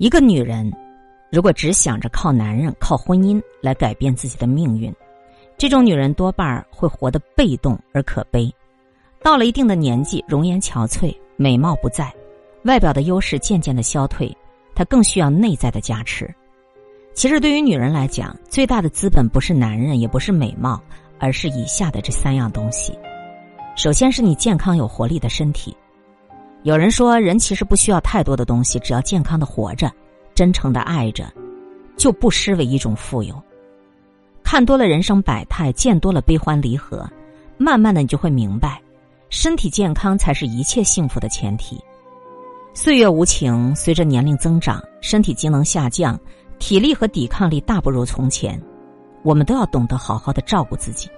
一个女人，如果只想着靠男人、靠婚姻来改变自己的命运，这种女人多半会活得被动而可悲。到了一定的年纪，容颜憔悴，美貌不在，外表的优势渐渐的消退，她更需要内在的加持。其实，对于女人来讲，最大的资本不是男人，也不是美貌，而是以下的这三样东西。首先是你健康有活力的身体。有人说，人其实不需要太多的东西，只要健康的活着，真诚的爱着，就不失为一种富有。看多了人生百态，见多了悲欢离合，慢慢的你就会明白，身体健康才是一切幸福的前提。岁月无情，随着年龄增长，身体机能下降，体力和抵抗力大不如从前，我们都要懂得好好的照顾自己。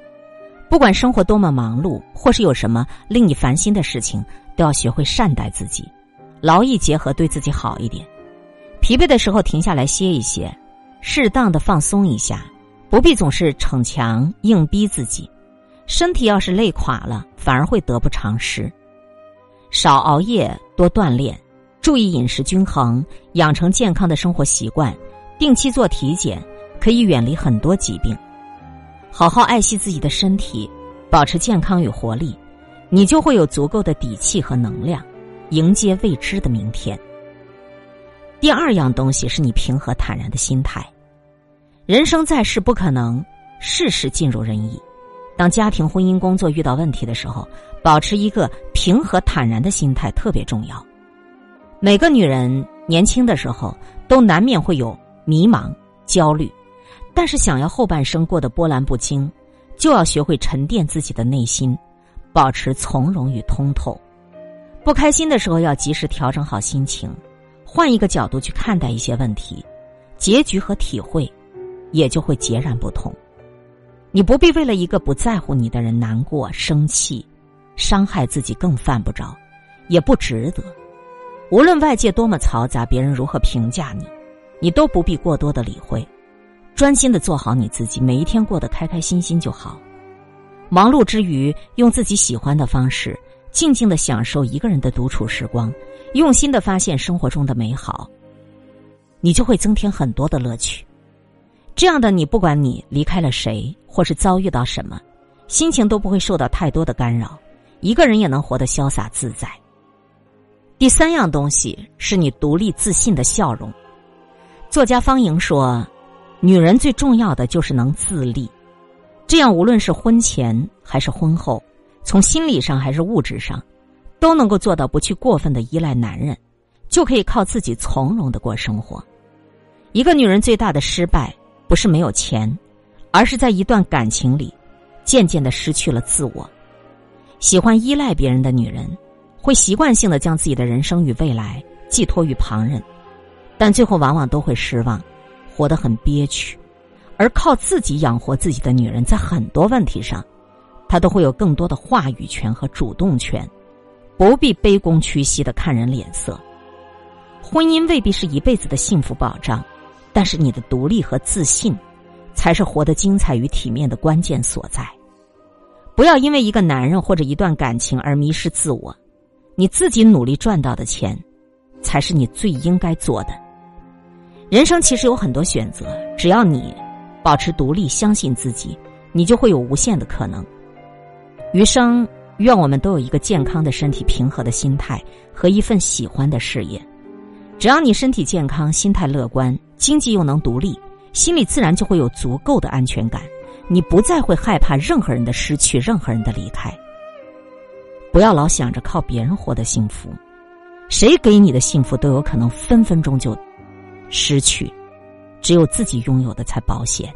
不管生活多么忙碌，或是有什么令你烦心的事情，都要学会善待自己，劳逸结合，对自己好一点。疲惫的时候停下来歇一歇，适当的放松一下，不必总是逞强硬逼自己。身体要是累垮了，反而会得不偿失。少熬夜，多锻炼，注意饮食均衡，养成健康的生活习惯，定期做体检，可以远离很多疾病。好好爱惜自己的身体，保持健康与活力，你就会有足够的底气和能量，迎接未知的明天。第二样东西是你平和坦然的心态。人生在世，不可能事事尽如人意。当家庭、婚姻、工作遇到问题的时候，保持一个平和坦然的心态特别重要。每个女人年轻的时候都难免会有迷茫、焦虑。但是，想要后半生过得波澜不惊，就要学会沉淀自己的内心，保持从容与通透。不开心的时候，要及时调整好心情，换一个角度去看待一些问题，结局和体会也就会截然不同。你不必为了一个不在乎你的人难过、生气，伤害自己更犯不着，也不值得。无论外界多么嘈杂，别人如何评价你，你都不必过多的理会。专心的做好你自己，每一天过得开开心心就好。忙碌之余，用自己喜欢的方式，静静的享受一个人的独处时光，用心的发现生活中的美好，你就会增添很多的乐趣。这样的你，不管你离开了谁，或是遭遇到什么，心情都不会受到太多的干扰，一个人也能活得潇洒自在。第三样东西是你独立自信的笑容。作家方莹说。女人最重要的就是能自立，这样无论是婚前还是婚后，从心理上还是物质上，都能够做到不去过分的依赖男人，就可以靠自己从容的过生活。一个女人最大的失败，不是没有钱，而是在一段感情里，渐渐的失去了自我。喜欢依赖别人的女人，会习惯性的将自己的人生与未来寄托于旁人，但最后往往都会失望。活得很憋屈，而靠自己养活自己的女人，在很多问题上，她都会有更多的话语权和主动权，不必卑躬屈膝的看人脸色。婚姻未必是一辈子的幸福保障，但是你的独立和自信，才是活得精彩与体面的关键所在。不要因为一个男人或者一段感情而迷失自我，你自己努力赚到的钱，才是你最应该做的。人生其实有很多选择，只要你保持独立，相信自己，你就会有无限的可能。余生，愿我们都有一个健康的身体、平和的心态和一份喜欢的事业。只要你身体健康、心态乐观、经济又能独立，心里自然就会有足够的安全感。你不再会害怕任何人的失去、任何人的离开。不要老想着靠别人获得幸福，谁给你的幸福都有可能分分钟就。失去，只有自己拥有的才保险。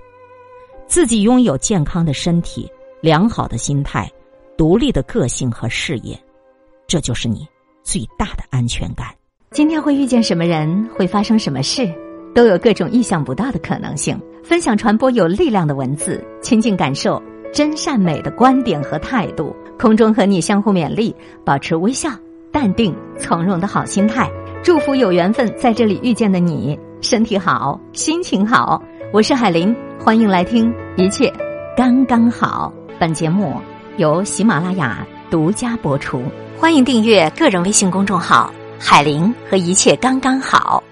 自己拥有健康的身体、良好的心态、独立的个性和事业，这就是你最大的安全感。今天会遇见什么人，会发生什么事，都有各种意想不到的可能性。分享传播有力量的文字，亲近感受真善美的观点和态度。空中和你相互勉励，保持微笑、淡定、从容的好心态。祝福有缘分在这里遇见的你。身体好，心情好。我是海林，欢迎来听，一切刚刚好。本节目由喜马拉雅独家播出，欢迎订阅个人微信公众号“海林”和“一切刚刚好”。